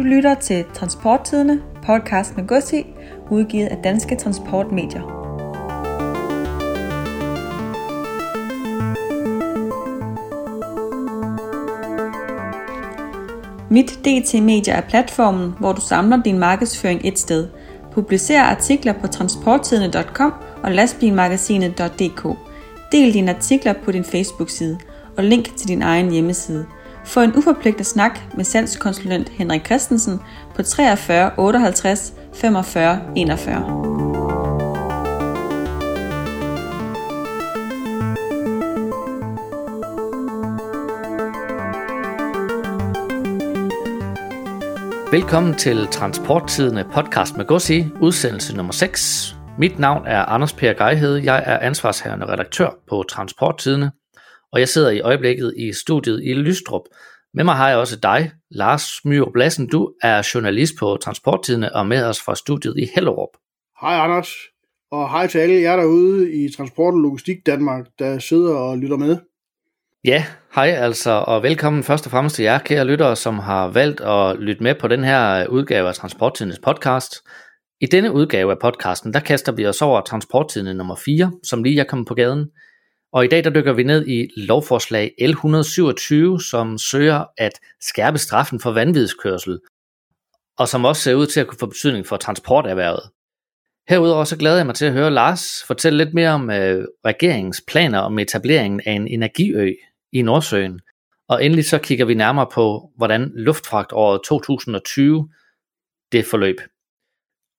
Du lytter til Transporttidene, podcast med Gussi, udgivet af Danske Transportmedier. Mit DT Media er platformen, hvor du samler din markedsføring et sted. Publicer artikler på transporttidene.com og lastbilmagasinet.dk. Del dine artikler på din Facebook-side og link til din egen hjemmeside – få en uforpligtet snak med salgskonsulent Henrik Christensen på 43 58 45 41. Velkommen til Transporttidene podcast med Gussi, udsendelse nummer 6. Mit navn er Anders Per Gejhed. Jeg er ansvarshavende redaktør på Transporttidene og jeg sidder i øjeblikket i studiet i Lystrup. Med mig har jeg også dig, Lars Myrup Lassen. Du er journalist på Transporttidene og med os fra studiet i Hellerup. Hej Anders, og hej til alle jer derude i Transport og Logistik Danmark, der sidder og lytter med. Ja, hej altså, og velkommen først og fremmest til jer, kære lyttere, som har valgt at lytte med på den her udgave af Transporttidens podcast. I denne udgave af podcasten, der kaster vi os over Transporttidene nummer 4, som lige er kommet på gaden – og i dag der dykker vi ned i lovforslag L127, som søger at skærpe straffen for vanvidskørsel, og som også ser ud til at kunne få betydning for transporterhvervet. Herudover så glæder jeg mig til at høre Lars fortælle lidt mere om øh, regeringens planer om etableringen af en energiø i Nordsøen. Og endelig så kigger vi nærmere på, hvordan luftfragtåret 2020 det forløb.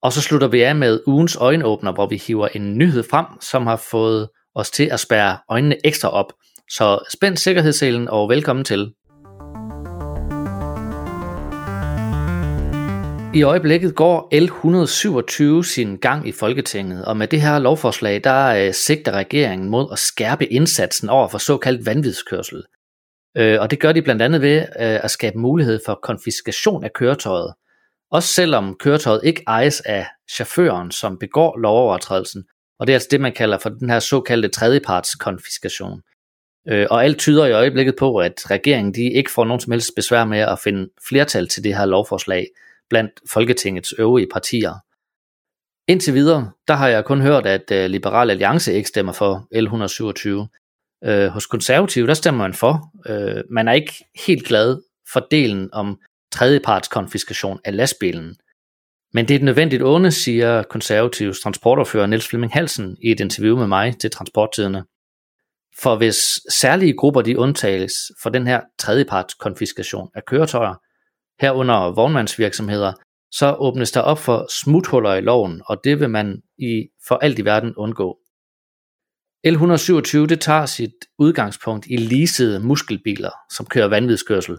Og så slutter vi af med ugens øjenåbner, hvor vi hiver en nyhed frem, som har fået os til at spærre øjnene ekstra op. Så spænd sikkerhedsselen og velkommen til. I øjeblikket går L127 sin gang i Folketinget, og med det her lovforslag, der øh, sigter regeringen mod at skærpe indsatsen over for såkaldt vanvidskørsel. Øh, og det gør de blandt andet ved øh, at skabe mulighed for konfiskation af køretøjet. Også selvom køretøjet ikke ejes af chaufføren, som begår lovovertrædelsen, og det er altså det, man kalder for den her såkaldte tredjeparts konfiskation. Øh, og alt tyder i øjeblikket på, at regeringen de ikke får nogen som helst besvær med at finde flertal til det her lovforslag blandt Folketingets øvrige partier. Indtil videre, der har jeg kun hørt, at øh, Liberal Alliance ikke stemmer for L127. Uh, øh, hos konservative, der stemmer man for. Uh, man er ikke helt glad for delen om tredjeparts konfiskation af lastbilen. Men det er et nødvendigt onde, siger konservativs transportordfører Niels Flemming Halsen i et interview med mig til transporttiderne. For hvis særlige grupper de undtages for den her tredjeparts konfiskation af køretøjer, herunder vognmandsvirksomheder, så åbnes der op for smuthuller i loven, og det vil man i for alt i verden undgå. L127 det tager sit udgangspunkt i leasede muskelbiler, som kører vanvidskørsel,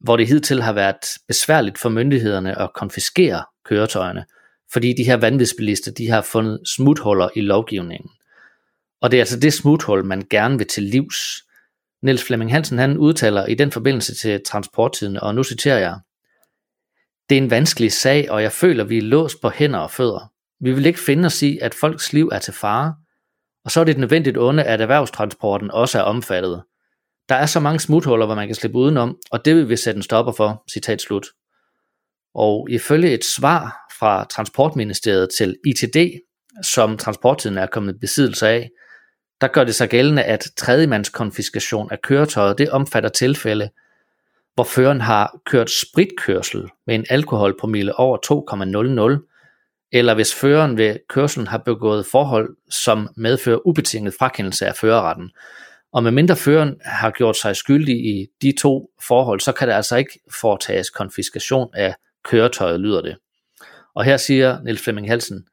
hvor det hidtil har været besværligt for myndighederne at konfiskere køretøjerne, fordi de her vanvidsbilister, de har fundet smuthuller i lovgivningen. Og det er altså det smuthul, man gerne vil til livs. Niels Flemming Hansen han udtaler i den forbindelse til transporttiden, og nu citerer jeg, Det er en vanskelig sag, og jeg føler, vi er låst på hænder og fødder. Vi vil ikke finde os i, at folks liv er til fare, og så er det et nødvendigt onde, at erhvervstransporten også er omfattet. Der er så mange smuthuller, hvor man kan slippe udenom, og det vil vi sætte en stopper for, citat slut. Og ifølge et svar fra Transportministeriet til ITD, som transporttiden er kommet i besiddelse af, der gør det sig gældende, at tredjemandskonfiskation af køretøjet, det omfatter tilfælde, hvor føreren har kørt spritkørsel med en alkoholpromille over 2,00, eller hvis føreren ved kørselen har begået forhold, som medfører ubetinget frakendelse af førerretten. Og medmindre føreren har gjort sig skyldig i de to forhold, så kan der altså ikke foretages konfiskation af køretøjet, lyder det. Og her siger Niels Flemming Halsen,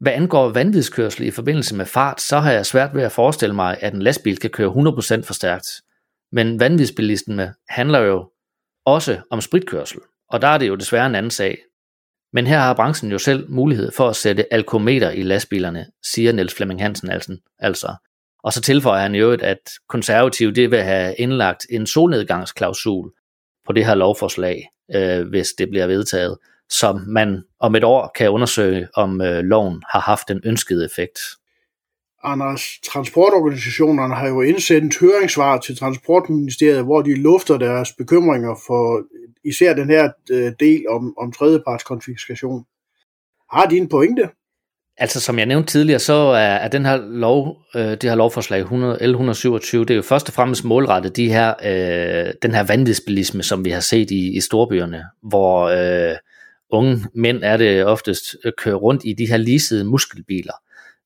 hvad angår vanvidskørsel i forbindelse med fart, så har jeg svært ved at forestille mig, at en lastbil kan køre 100% for stærkt. Men vanvidsbilisten handler jo også om spritkørsel, og der er det jo desværre en anden sag. Men her har branchen jo selv mulighed for at sætte alkometer i lastbilerne, siger Niels Flemming Hansen altså. Og så tilføjer han jo, at konservative det vil have indlagt en solnedgangsklausul på det her lovforslag, øh, hvis det bliver vedtaget, som man om et år kan undersøge, om øh, loven har haft den ønskede effekt. Anders, transportorganisationerne har jo indsendt høringssvar til Transportministeriet, hvor de lufter deres bekymringer for især den her øh, del om, om tredjepartskonfiskation. Har de en pointe? Altså som jeg nævnte tidligere, så er, er den her lov, øh, det her lovforslag 100, L 127, det er jo først og fremmest målrettet de her, øh, den her vanvidsbilisme, som vi har set i, i storbyerne, hvor øh, unge mænd er det oftest øh, kører rundt i de her leasede muskelbiler.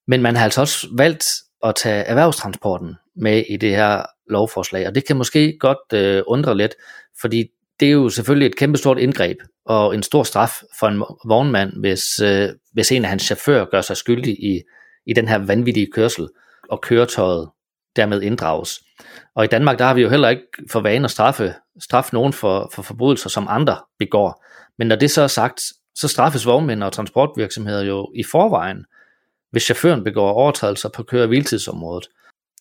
Men man har altså også valgt at tage erhvervstransporten med i det her lovforslag, og det kan måske godt øh, undre lidt, fordi det er jo selvfølgelig et kæmpestort indgreb og en stor straf for en vognmand, hvis, øh, hvis en af hans chauffører gør sig skyldig i, i den her vanvittige kørsel, og køretøjet dermed inddrages. Og i Danmark, der har vi jo heller ikke for vane at straffe, straffe nogen for, for forbrydelser, som andre begår. Men når det så er sagt, så straffes vognmænd og transportvirksomheder jo i forvejen, hvis chaufføren begår overtrædelser på køre- og hviletidsområdet.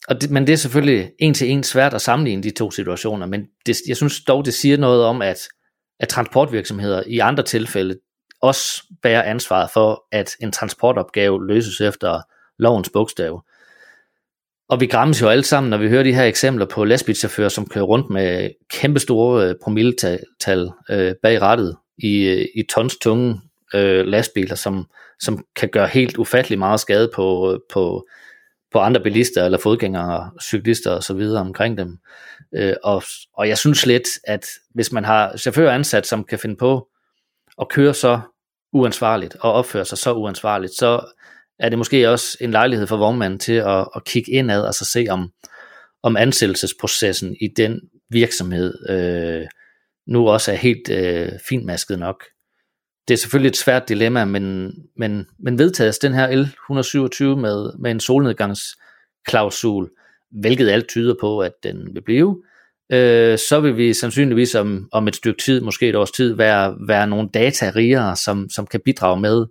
Og det, men det er selvfølgelig en til en svært at sammenligne de to situationer, men det, jeg synes dog, det siger noget om, at, at transportvirksomheder i andre tilfælde også bærer ansvaret for, at en transportopgave løses efter lovens bogstav. Og vi græmmes jo alle sammen, når vi hører de her eksempler på lastbilchauffører, som kører rundt med kæmpestore øh, promilletal øh, bag rattet i, øh, i tons tunge øh, lastbiler, som, som kan gøre helt ufattelig meget skade på, øh, på, på andre bilister eller fodgængere, cyklister og så videre omkring dem. Øh, og, og jeg synes lidt, at hvis man har chauffører ansat, som kan finde på at køre så uansvarligt og opfører sig så uansvarligt, så er det måske også en lejlighed for vognmanden til at, at kigge indad og så se om, om ansættelsesprocessen i den virksomhed øh, nu også er helt øh, finmasket nok. Det er selvfølgelig et svært dilemma, men, men, men vedtages den her L127 med, med en solnedgangsklausul, hvilket alt tyder på, at den vil blive, øh, så vil vi sandsynligvis om, om et stykke tid, måske et års tid, være, være nogle data rigere, som, som kan bidrage med,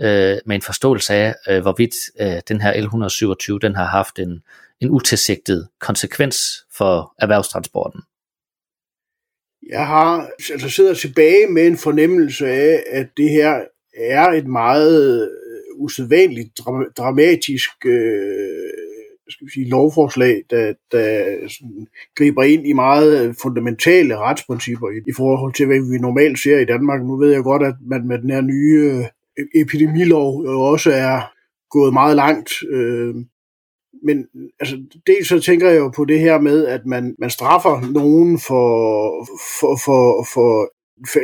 øh, med en forståelse af, øh, hvorvidt øh, den her L127 den har haft en, en utilsigtet konsekvens for erhvervstransporten. Jeg har altså sidder tilbage med en fornemmelse af, at det her er et meget øh, usædvanligt dramatisk øh, skal vi sige, lovforslag, der, der sådan, griber ind i meget øh, fundamentale retsprincipper i, i forhold til, hvad vi normalt ser i Danmark. Nu ved jeg godt, at man med den her nye øh, e- epidemilov jo også er gået meget langt. Øh, men altså, dels så tænker jeg jo på det her med, at man, man straffer nogen for, for, for, for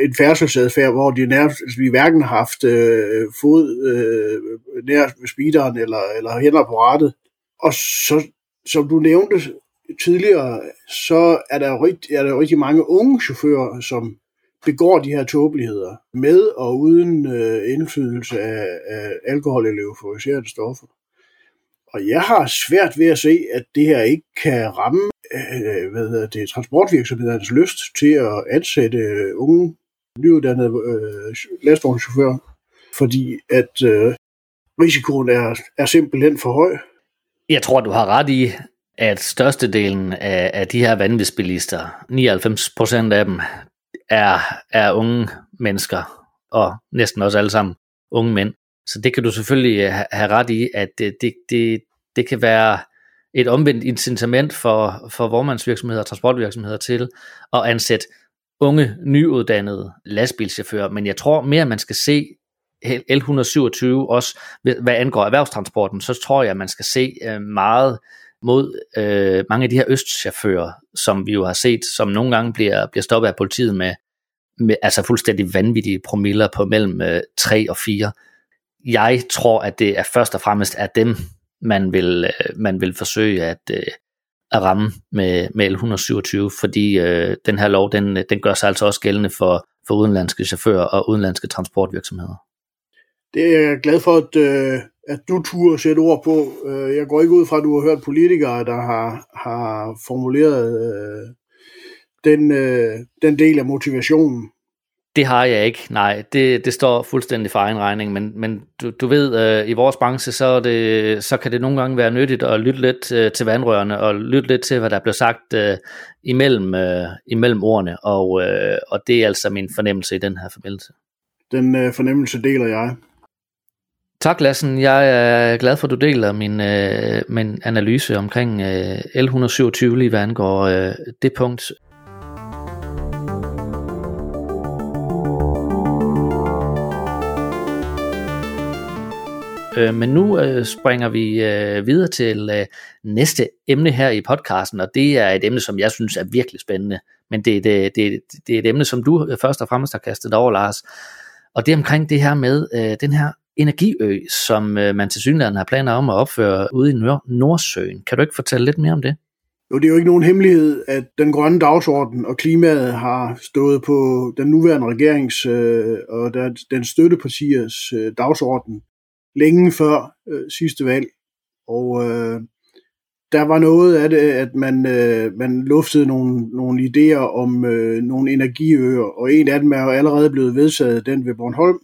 en færdselsadfærd, hvor de nærmest, altså, vi hverken har haft øh, fod øh, nær ved speederen eller, eller hænder på rattet. Og så, som du nævnte tidligere, så er der, rigt, er der rigtig mange unge chauffører, som begår de her tåbeligheder med og uden øh, indflydelse af, af alkohol eller euforiserende stoffer. Og jeg har svært ved at se, at det her ikke kan ramme øh, hvad hedder det, transportvirksomhedernes lyst til at ansætte unge, nyuddannede øh, lastvognschauffører, fordi at øh, risikoen er, er simpelthen for høj. Jeg tror, du har ret i, at størstedelen af, af de her vanvidsbilister, 99% af dem, er, er unge mennesker, og næsten også alle sammen unge mænd. Så det kan du selvfølgelig have ret i, at det, det, det, det kan være et omvendt incitament for, for vormandsvirksomheder og transportvirksomheder til at ansætte unge, nyuddannede lastbilchauffører. Men jeg tror mere, man skal se L127 også, hvad angår erhvervstransporten, så tror jeg, at man skal se øh, meget mod øh, mange af de her østchauffører, som vi jo har set, som nogle gange bliver, bliver stoppet af politiet med, med altså fuldstændig vanvittige promiller på mellem øh, 3 og 4. Jeg tror, at det er først og fremmest er dem, man vil, øh, man vil forsøge at, øh, at ramme med, med L127, fordi øh, den her lov, den, den gør sig altså også gældende for, for udenlandske chauffører og udenlandske transportvirksomheder. Det er jeg glad for, at, øh, at du turde sætte ord på. Øh, jeg går ikke ud fra, at du har hørt politikere, der har, har formuleret øh, den, øh, den del af motivationen. Det har jeg ikke, nej. Det, det står fuldstændig for egen regning, men, men du, du ved, øh, i vores branche, så, det, så kan det nogle gange være nyttigt at lytte lidt øh, til vandrørene, og lytte lidt til, hvad der bliver sagt øh, imellem, øh, imellem ordene, og, øh, og det er altså min fornemmelse i den her forbindelse. Den øh, fornemmelse deler jeg. Tak Lassen, jeg er glad for, at du deler min, øh, min analyse omkring øh, L127 lige hvad angår øh, det punkt. Øh, men nu øh, springer vi øh, videre til øh, næste emne her i podcasten, og det er et emne, som jeg synes er virkelig spændende. Men det, det, det, det er et emne, som du øh, først og fremmest har kastet over, Lars. Og det er omkring det her med øh, den her energiø, øh, som øh, man til synligheden har planer om at opføre ude i Nordsøen. Kan du ikke fortælle lidt mere om det? Jo, det er jo ikke nogen hemmelighed, at den grønne dagsorden og klimaet har stået på den nuværende regerings øh, og der, den støttepartiers øh, dagsorden længe før øh, sidste valg. Og øh, der var noget af det, at man, øh, man luftede nogle, nogle idéer om øh, nogle energiøer, og en af dem er jo allerede blevet vedtaget, den ved Bornholm.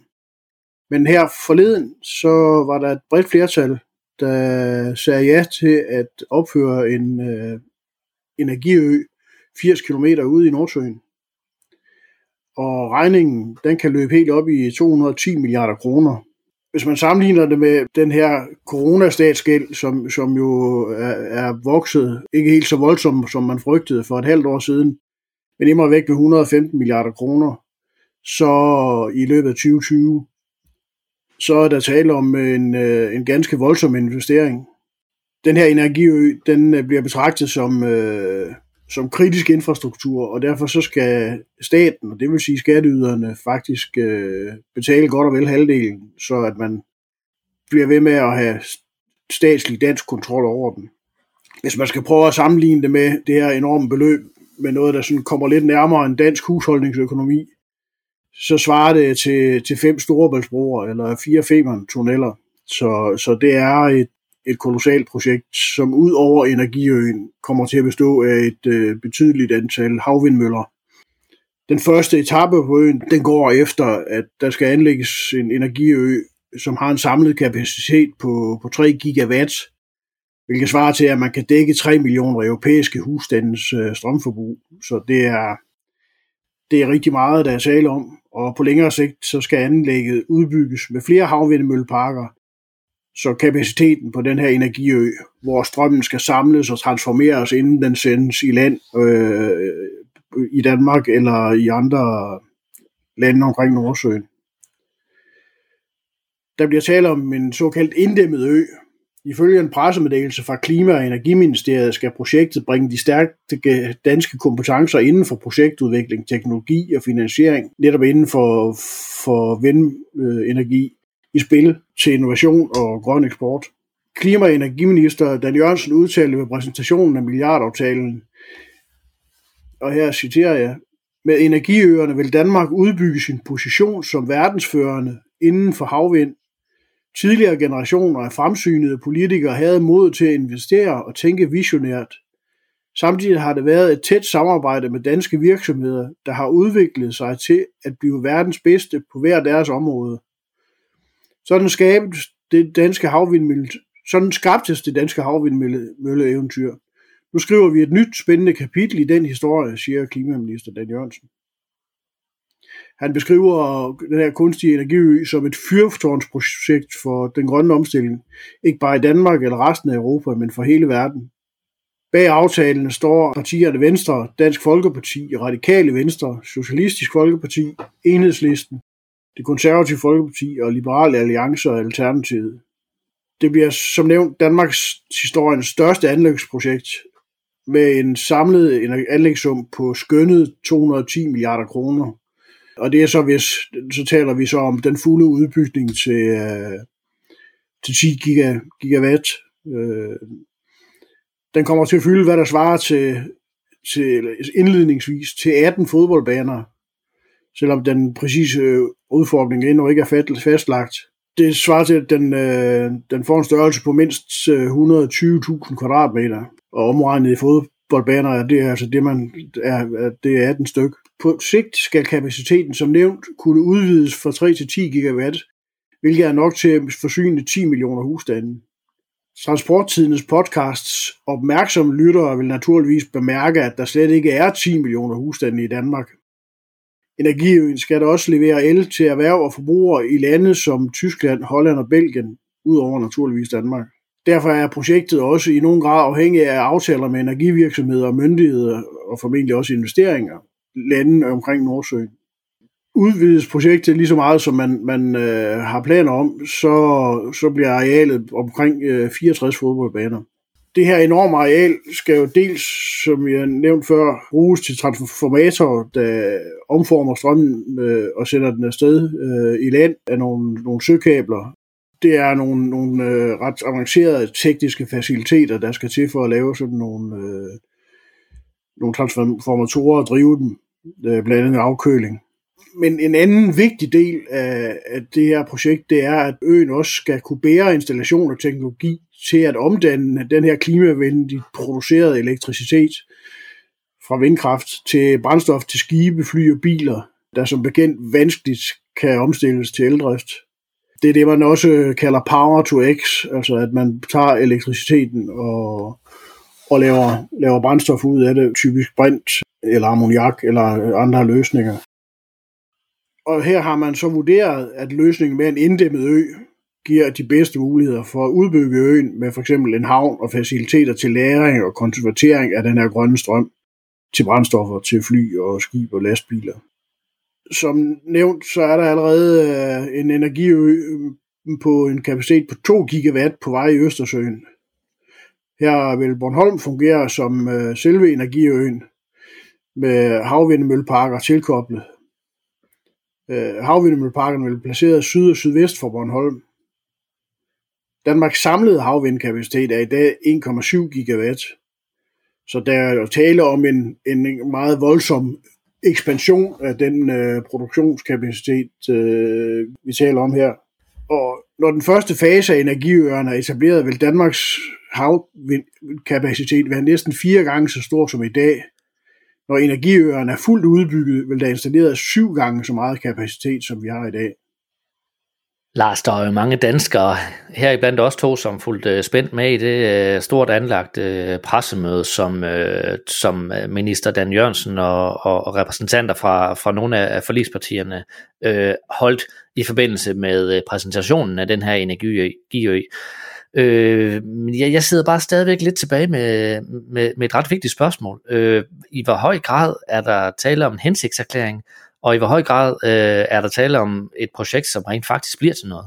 Men her forleden, så var der et bredt flertal, der sagde ja til at opføre en øh, energiø 80 km ude i Nordsøen. Og regningen, den kan løbe helt op i 210 milliarder kroner. Hvis man sammenligner det med den her coronastatsgæld, som, som jo er, er vokset, ikke helt så voldsomt, som man frygtede for et halvt år siden, men imod væk med 115 milliarder kroner, så i løbet af 2020, så er der tale om øh, en, øh, en ganske voldsom investering. Den her energiø, den øh, bliver betragtet som, øh, som kritisk infrastruktur, og derfor så skal staten, og det vil sige skatteyderne, faktisk øh, betale godt og vel halvdelen, så at man bliver ved med at have statslig dansk kontrol over den. Hvis man skal prøve at sammenligne det med det her enorme beløb, med noget, der sådan kommer lidt nærmere en dansk husholdningsøkonomi, så svarer det til, til fem storebæltsbroer eller fire Femern-tunneller. Så, så det er et, et kolossalt projekt, som ud over energiøen kommer til at bestå af et øh, betydeligt antal havvindmøller. Den første etape på øen, den går efter, at der skal anlægges en energiø, som har en samlet kapacitet på, på 3 gigawatt, hvilket svarer til, at man kan dække 3 millioner europæiske husstandens øh, strømforbrug. Så det er, det er rigtig meget, der er tale om, og på længere sigt så skal anlægget udbygges med flere havvindmølleparker, så kapaciteten på den her energiø, hvor strømmen skal samles og transformeres, inden den sendes i land øh, i Danmark eller i andre lande omkring Nordsøen. Der bliver tale om en såkaldt inddæmmet ø, Ifølge en pressemeddelelse fra Klima- og Energiministeriet skal projektet bringe de stærke danske kompetencer inden for projektudvikling, teknologi og finansiering, netop inden for, for vindenergi, i spil til innovation og grøn eksport. Klima- og energiminister Dan Jørgensen udtalte ved præsentationen af milliardaftalen, og her citerer jeg, med energiøerne vil Danmark udbygge sin position som verdensførende inden for havvind Tidligere generationer af fremsynede politikere havde mod til at investere og tænke visionært. Samtidig har det været et tæt samarbejde med danske virksomheder, der har udviklet sig til at blive verdens bedste på hver deres område. Sådan skabtes det danske havvindmølle, sådan skabtes det danske havvindmølleeventyr. Nu skriver vi et nyt spændende kapitel i den historie, siger klimaminister Dan Jørgensen. Han beskriver den her kunstige energiø som et fyrtårnsprojekt for den grønne omstilling, ikke bare i Danmark eller resten af Europa, men for hele verden. Bag aftalen står partierne Venstre, Dansk Folkeparti, Radikale Venstre, Socialistisk Folkeparti, Enhedslisten, det konservative Folkeparti og Liberale Alliance og Alternativet. Det bliver som nævnt Danmarks historiens største anlægsprojekt med en samlet anlægssum på skønnet 210 milliarder kroner. Og det er så, hvis, så taler vi så om den fulde udbygning til, øh, til 10 giga, gigawatt. Øh, den kommer til at fylde, hvad der svarer til, til indledningsvis til 18 fodboldbaner, selvom den præcise øh, udfordring endnu ikke er fastlagt. Det svarer til, at den, øh, den får en størrelse på mindst øh, 120.000 kvadratmeter, og omregnet i fodboldbaner det er altså det, man er, det er 18 styk. På sigt skal kapaciteten som nævnt kunne udvides fra 3 til 10 gigawatt, hvilket er nok til at forsyne 10 millioner husstande. Transporttidens podcasts opmærksomme lyttere vil naturligvis bemærke, at der slet ikke er 10 millioner husstande i Danmark. Energiøen skal da også levere el til erhverv og forbrugere i lande som Tyskland, Holland og Belgien, udover naturligvis Danmark. Derfor er projektet også i nogen grad afhængig af aftaler med energivirksomheder og myndigheder og formentlig også investeringer lande omkring Nordsøen. udvides projektet lige så meget, som man, man øh, har planer om, så, så bliver arealet omkring øh, 64 fodboldbaner. Det her enorme areal skal jo dels, som jeg nævnte før, bruges til transformatorer, der omformer strømmen øh, og sætter den afsted øh, i land af nogle, nogle søkabler. Det er nogle, nogle øh, ret avancerede tekniske faciliteter, der skal til for at lave sådan nogle, øh, nogle transformatorer og drive dem, øh, blandt andet afkøling. Men en anden vigtig del af, af det her projekt, det er, at øen også skal kunne bære installation og teknologi til at omdanne den her klimavenligt producerede elektricitet fra vindkraft til brændstof til skibe, fly og biler, der som bekendt vanskeligt kan omstilles til eldrift. Det er det, man også kalder power to x, altså at man tager elektriciteten og, og laver, laver brændstof ud af det, typisk brint eller ammoniak eller andre løsninger. Og her har man så vurderet, at løsningen med en inddæmmet ø giver de bedste muligheder for at udbygge øen med for eksempel en havn og faciliteter til lagring og konvertering af den her grønne strøm til brændstoffer til fly og skib og lastbiler. Som nævnt, så er der allerede øh, en energiø mm, på en kapacitet på 2 gigawatt på vej i Østersøen. Her vil Bornholm fungere som øh, selve energiøen med havvindmølleparker tilkoblet. Øh, havvindmølleparken vil placeret syd og sydvest for Bornholm. Danmarks samlede havvindkapacitet er i dag 1,7 gigawatt. Så der er jo tale om en, en meget voldsom ekspansion af den øh, produktionskapacitet, øh, vi taler om her. Og når den første fase af energiøerne er etableret, vil Danmarks havkapacitet være næsten fire gange så stor som i dag. Når energiøerne er fuldt udbygget, vil der installeret syv gange så meget kapacitet, som vi har i dag. Lars, der er jo mange danskere, her blandt os to, som fulgte spændt med i det øh, stort anlagt øh, pressemøde, som, øh, som minister Dan Jørgensen og, og, repræsentanter fra, fra nogle af forligspartierne øh, holdt i forbindelse med præsentationen af den her energiø. Øh, jeg, jeg sidder bare stadigvæk lidt tilbage med, med, med et ret vigtigt spørgsmål. Øh, I hvor høj grad er der tale om en hensigtserklæring, og i hvor høj grad øh, er der tale om et projekt, som rent faktisk bliver til noget?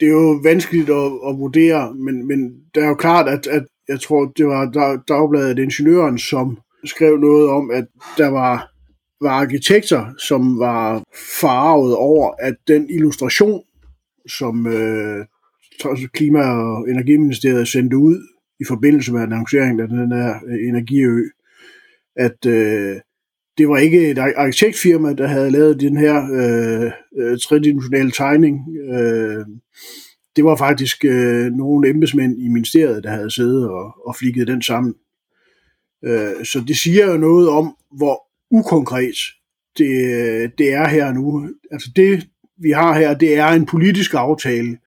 Det er jo vanskeligt at, at vurdere, men, men det er jo klart, at, at jeg tror, det var dagbladet Ingeniøren, som skrev noget om, at der var, var arkitekter, som var farvet over, at den illustration, som øh, Klima- og Energiministeriet sendte ud i forbindelse med annonceringen af den her øh, energiø, at øh, det var ikke et arkitektfirma, der havde lavet den her øh, øh, tredimensionelle tegning. Øh, det var faktisk øh, nogle embedsmænd i ministeriet, der havde siddet og, og flikket den sammen. Øh, så det siger jo noget om, hvor ukonkret det, øh, det er her nu. Altså det, vi har her, det er en politisk aftale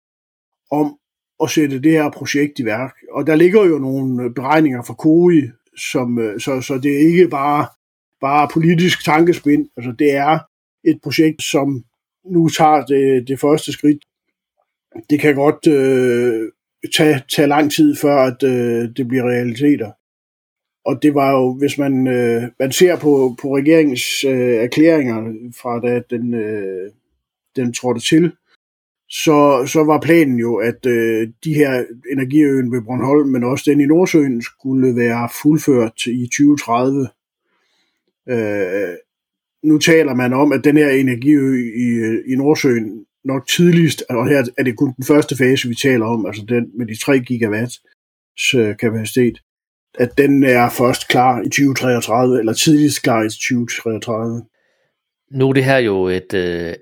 om at sætte det her projekt i værk. Og der ligger jo nogle øh, beregninger fra COI, som, øh, så, så det er ikke bare bare politisk tankespind. Altså, det er et projekt, som nu tager det, det første skridt. Det kan godt øh, tage, tage lang tid, før at, øh, det bliver realiteter. Og det var jo, hvis man, øh, man ser på, på regeringens øh, erklæringer fra da den, øh, den trådte til, så, så var planen jo, at øh, de her energiøen ved Bornholm, men også den i Nordsøen, skulle være fuldført i 2030. Øh, nu taler man om, at den her energiø i, i Nordsøen nok tidligst, og her er det kun den første fase, vi taler om, altså den med de 3 gigawatts øh, kapacitet, at den er først klar i 2033, eller tidligst klar i 2033. Nu er det her jo et, øh,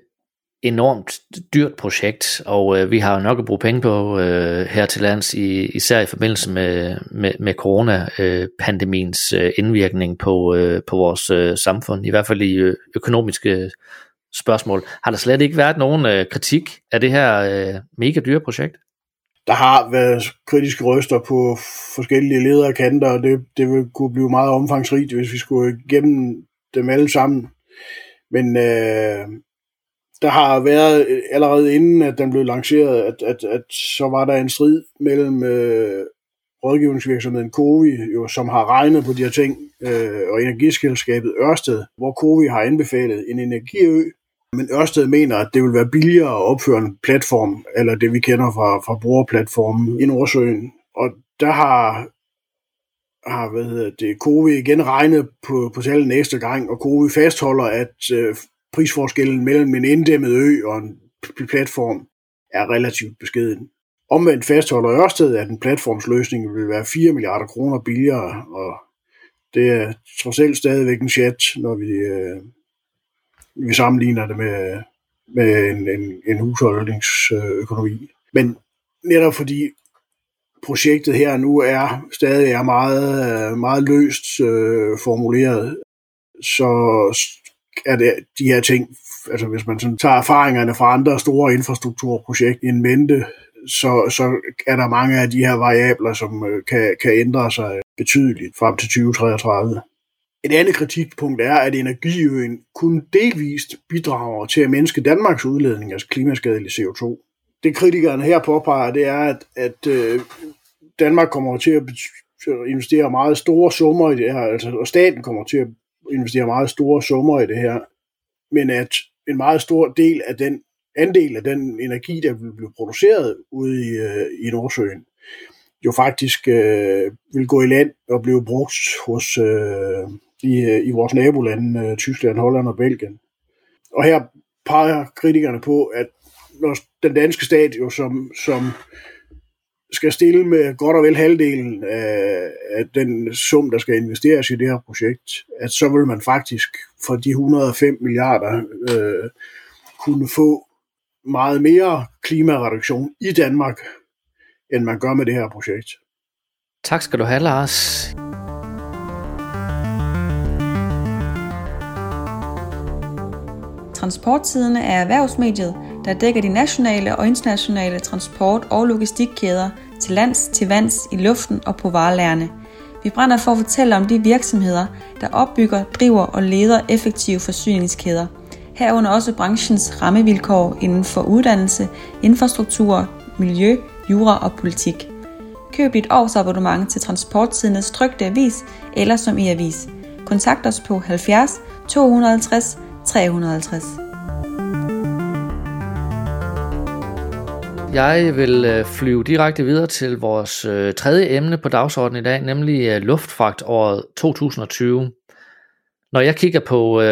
enormt dyrt projekt, og øh, vi har jo nok at bruge penge på øh, her til lands, i, især i forbindelse med, med, med coronapandemiens øh, indvirkning på, øh, på vores øh, samfund, i hvert fald i ø- økonomiske øh, spørgsmål. Har der slet ikke været nogen øh, kritik af det her øh, mega dyre projekt? Der har været kritiske røster på forskellige ledere kanter, og det, det vil kunne blive meget omfangsrigt, hvis vi skulle igennem dem alle sammen. Men øh, der har været øh, allerede inden, at den blev lanceret, at, at, at så var der en strid mellem øh, rådgivningsvirksomheden Covi, jo, som har regnet på de her ting, øh, og energiselskabet Ørsted, hvor Covi har anbefalet en energiø Men Ørsted mener, at det vil være billigere at opføre en platform, eller det vi kender fra, fra brugerplatformen i Nordsøen. Og der har, har hvad hedder det, Covi igen regnet på, på tallene næste gang, og Covi fastholder, at øh, prisforskellen mellem en inddæmmet ø og en platform er relativt beskeden. Omvendt fastholder Ørsted, at en platformsløsning vil være 4 milliarder kroner billigere, og det er trods alt stadigvæk en chat, når vi, øh, vi sammenligner det med, med en, en, en husholdningsøkonomi. Men netop fordi projektet her nu er stadig er meget, øh, meget løst øh, formuleret, så er det de her ting, altså hvis man sådan tager erfaringerne fra andre store infrastrukturprojekter i en mente, så, så er der mange af de her variabler, som øh, kan, kan ændre sig betydeligt frem til 2033. Et andet kritikpunkt er, at energiøen kun delvist bidrager til at mindske Danmarks udledning af klimaskadelig CO2. Det kritikerne her påpeger, det er, at, at øh, Danmark kommer til at investere meget store summer i det her, altså, og staten kommer til at investerer meget store summer i det her, men at en meget stor del af den andel af den energi, der vil blive produceret ude i, øh, i Nordsøen, jo faktisk øh, vil gå i land og blive brugt hos øh, i, øh, i vores nabolande, øh, Tyskland, Holland og Belgien. Og her peger kritikerne på, at når den danske stat jo som, som skal stille med godt og vel halvdelen af, af den sum, der skal investeres i det her projekt, at så vil man faktisk for de 105 milliarder øh, kunne få meget mere klimareduktion i Danmark, end man gør med det her projekt. Tak skal du have, Lars. Transporttidene er erhvervsmediet, der dækker de nationale og internationale transport- og logistikkæder til lands, til vands, i luften og på varelærerne. Vi brænder for at fortælle om de virksomheder, der opbygger, driver og leder effektive forsyningskæder. Herunder også branchens rammevilkår inden for uddannelse, infrastruktur, miljø, jura og politik. Køb dit årsabonnement til Transporttidens trygte avis eller som e-avis. Kontakt os på 70 250 350. Jeg vil øh, flyve direkte videre til vores øh, tredje emne på dagsordenen i dag, nemlig øh, luftfragtåret 2020. Når jeg kigger på,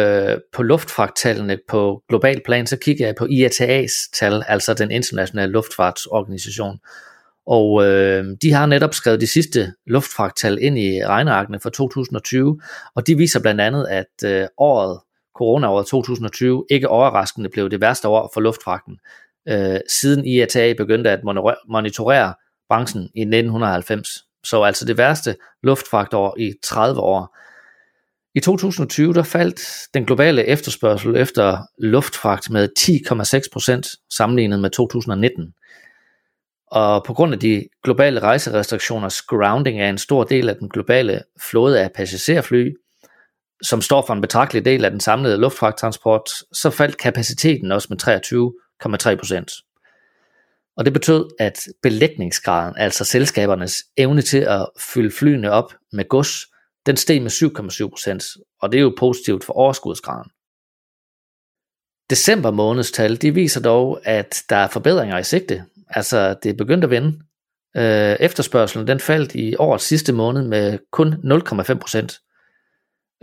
på luftfragttallene på global plan, så kigger jeg på IATA's tal, altså den internationale luftfartsorganisation. Og øh, de har netop skrevet de sidste luftfragttal ind i regnearkene for 2020, og de viser blandt andet, at øh, året coronaåret 2020 ikke overraskende blev det værste år for luftfragten, øh, siden IATA begyndte at monitorere branchen i 1990. Så altså det værste luftfragtår i 30 år. I 2020 der faldt den globale efterspørgsel efter luftfragt med 10,6% sammenlignet med 2019. Og på grund af de globale rejserestriktioners grounding af en stor del af den globale flåde af passagerfly, som står for en betragtelig del af den samlede luftfragttransport, så faldt kapaciteten også med 23,3 procent. Og det betød, at belægningsgraden, altså selskabernes evne til at fylde flyene op med gods, den steg med 7,7 procent, og det er jo positivt for overskudsgraden. December måneds tal, de viser dog, at der er forbedringer i sigte. Altså, det er begyndt at vende. Øh, efterspørgselen den faldt i årets sidste måned med kun 0,5 procent,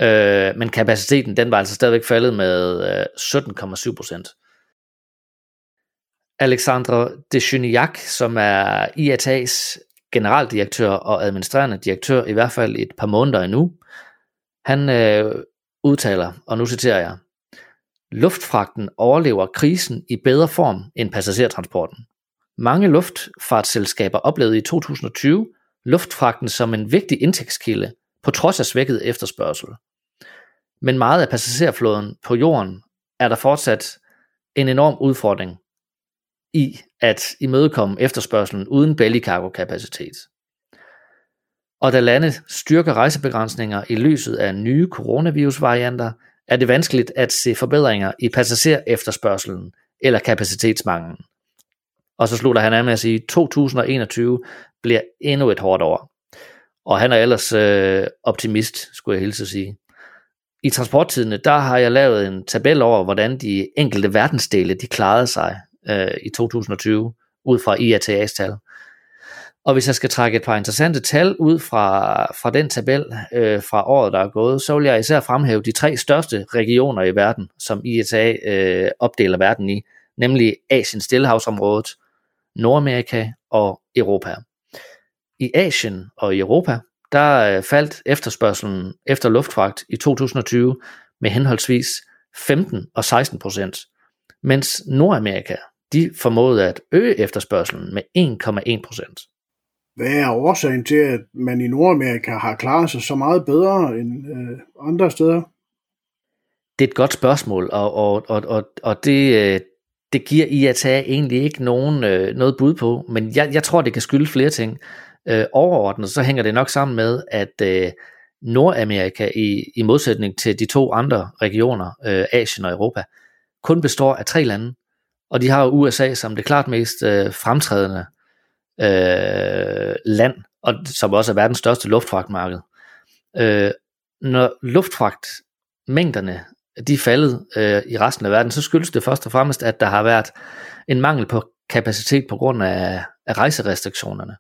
Øh, men kapaciteten, den var altså stadigvæk faldet med øh, 17,7 procent. Alexandre Deschuniac, som er IATA's generaldirektør og administrerende direktør, i hvert fald et par måneder endnu, han øh, udtaler, og nu citerer jeg, Luftfragten overlever krisen i bedre form end passagertransporten. Mange luftfartsselskaber oplevede i 2020 luftfragten som en vigtig indtægtskilde, på trods af svækket efterspørgsel. Men meget af passagerflåden på jorden er der fortsat en enorm udfordring i at imødekomme efterspørgselen uden belly cargo kapacitet. Og da lande styrker rejsebegrænsninger i lyset af nye coronavirusvarianter, er det vanskeligt at se forbedringer i passager efterspørgselen eller kapacitetsmanglen. Og så slutter han af med at sige, at 2021 bliver endnu et hårdt år. Og han er ellers øh, optimist, skulle jeg hilse at sige. i transporttidene, der har jeg lavet en tabel over, hvordan de enkelte verdensdele, de klarede sig øh, i 2020, ud fra IATA's tal. Og hvis jeg skal trække et par interessante tal ud fra, fra den tabel øh, fra året, der er gået, så vil jeg især fremhæve de tre største regioner i verden, som IATA øh, opdeler verden i, nemlig Asien, Stillehavsområdet, Nordamerika og Europa. I Asien og i Europa, der øh, faldt efterspørgselen efter luftfragt i 2020 med henholdsvis 15 og 16 procent, mens Nordamerika de formåede at øge efterspørgselen med 1,1 procent. Hvad er årsagen til, at man i Nordamerika har klaret sig så meget bedre end øh, andre steder? Det er et godt spørgsmål, og, og, og, og, og det, øh, det giver IATA egentlig ikke nogen, øh, noget bud på, men jeg, jeg tror, det kan skylde flere ting. Øh, overordnet så hænger det nok sammen med, at øh, Nordamerika i, i modsætning til de to andre regioner, øh, Asien og Europa, kun består af tre lande, og de har jo USA som det klart mest øh, fremtrædende øh, land, og som også er verdens største luftfragtmarked. Øh, når luftfragtmængderne de er faldet øh, i resten af verden, så skyldes det først og fremmest, at der har været en mangel på kapacitet på grund af, af rejserestriktionerne,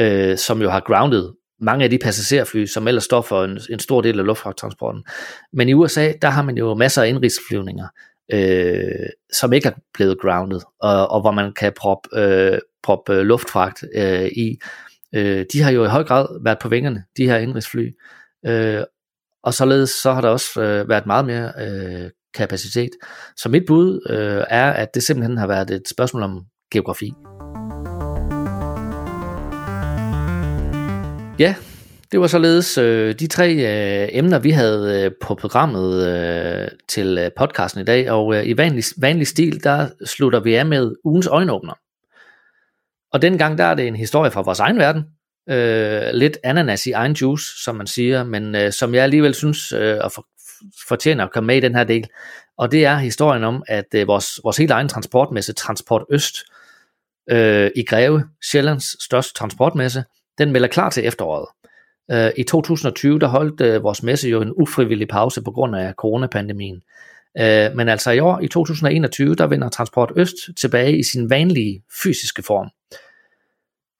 øh, som jo har grounded mange af de passagerfly, som ellers står for en, en stor del af luftfragttransporten. Men i USA, der har man jo masser af indrigsflyvninger, øh, som ikke er blevet grounded, og, og hvor man kan proppe øh, prop, øh, luftfragt øh, i. Øh, de har jo i høj grad været på vingerne, de her indrigsfly, øh, og således så har der også øh, været meget mere øh, kapacitet. Så mit bud øh, er, at det simpelthen har været et spørgsmål om geografi. Ja, det var således øh, de tre øh, emner, vi havde øh, på programmet øh, til øh, podcasten i dag, og øh, i vanlig, vanlig stil, der slutter vi af med ugens øjenåbner. Og dengang der er det en historie fra vores egen verden, øh, lidt ananas i egen juice, som man siger, men øh, som jeg alligevel synes øh, og for, fortjener at komme med i den her del. Og det er historien om, at øh, vores, vores helt egen transportmesse, Transport Øst, øh, i Greve, Sjællands største transportmesse, den melder klar til efteråret. Øh, I 2020 der holdt øh, vores messe jo en ufrivillig pause på grund af coronapandemien. Øh, men altså i år, i 2021, der vender Transport Øst tilbage i sin vanlige fysiske form.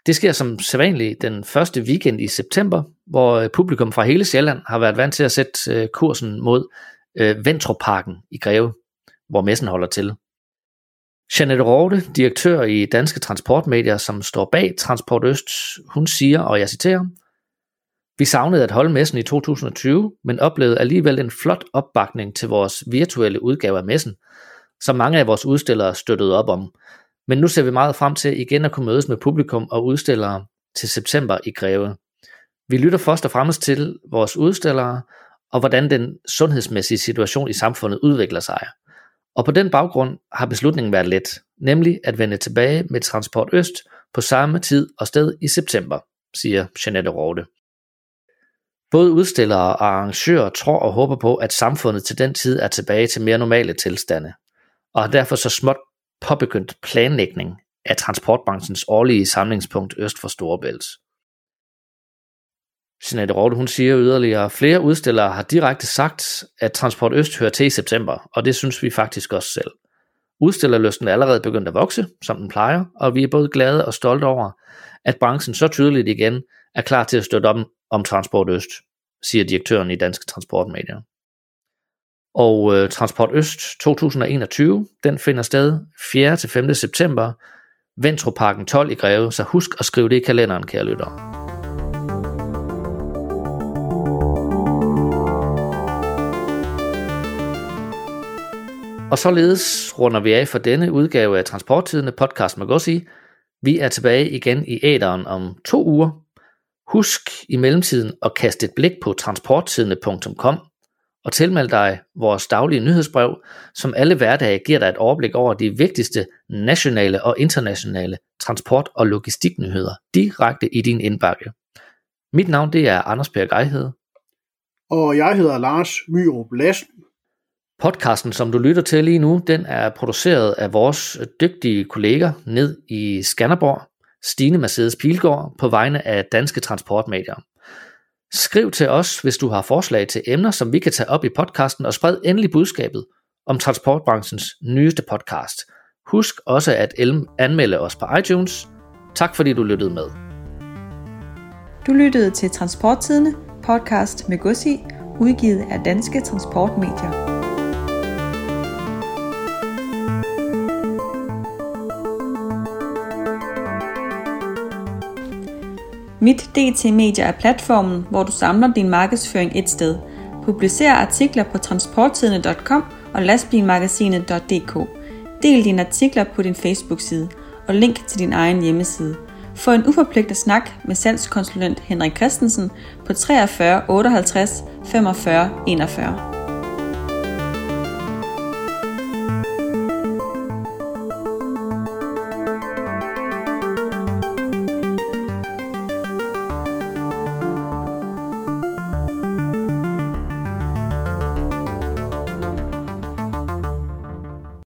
Det sker som sædvanligt den første weekend i september, hvor øh, publikum fra hele Sjælland har været vant til at sætte øh, kursen mod øh, Ventroparken i Greve, hvor messen holder til. Jeanette Rorte, direktør i Danske Transportmedier, som står bag Transport Øst, hun siger, og jeg citerer, vi savnede at holde messen i 2020, men oplevede alligevel en flot opbakning til vores virtuelle udgave af messen, som mange af vores udstillere støttede op om. Men nu ser vi meget frem til igen at kunne mødes med publikum og udstillere til september i Greve. Vi lytter først og fremmest til vores udstillere og hvordan den sundhedsmæssige situation i samfundet udvikler sig. Og på den baggrund har beslutningen været let, nemlig at vende tilbage med Transport Øst på samme tid og sted i september, siger Jeanette Rode. Både udstillere og arrangører tror og håber på, at samfundet til den tid er tilbage til mere normale tilstande, og har derfor så småt påbegyndt planlægning af transportbranchens årlige samlingspunkt øst for Storebælt. Jeanette Rode, hun siger yderligere, flere udstillere har direkte sagt, at Transport Øst hører til i september, og det synes vi faktisk også selv. Udstillerlysten er allerede begyndt at vokse, som den plejer, og vi er både glade og stolte over, at branchen så tydeligt igen er klar til at støtte om, om Transport Øst, siger direktøren i Danske Transportmedier. Og øh, Transport Øst 2021, den finder sted 4. til 5. september, Ventroparken 12 i Greve, så husk at skrive det i kalenderen, kære lytter. Og således runder vi af for denne udgave af Transporttidene podcast med Gossi. Vi er tilbage igen i æderen om to uger. Husk i mellemtiden at kaste et blik på transporttidene.com og tilmeld dig vores daglige nyhedsbrev, som alle hverdage giver dig et overblik over de vigtigste nationale og internationale transport- og logistiknyheder direkte i din indbakke. Mit navn det er Anders Per Geihede. Og jeg hedder Lars Myrup Lassen. Podcasten, som du lytter til lige nu, den er produceret af vores dygtige kolleger ned i Skanderborg, Stine Mercedes Pilgaard, på vegne af Danske Transportmedier. Skriv til os, hvis du har forslag til emner, som vi kan tage op i podcasten, og spred endelig budskabet om transportbranchens nyeste podcast. Husk også at anmelde os på iTunes. Tak fordi du lyttede med. Du lyttede til Transporttidene, podcast med Gussi, udgivet af Danske Transportmedier. Mit DT Media er platformen, hvor du samler din markedsføring et sted. Publicer artikler på transporttidene.com og lastbilmagasinet.dk. Del dine artikler på din Facebook-side og link til din egen hjemmeside. Få en uforpligtet snak med salgskonsulent Henrik Christensen på 43 58 45 41.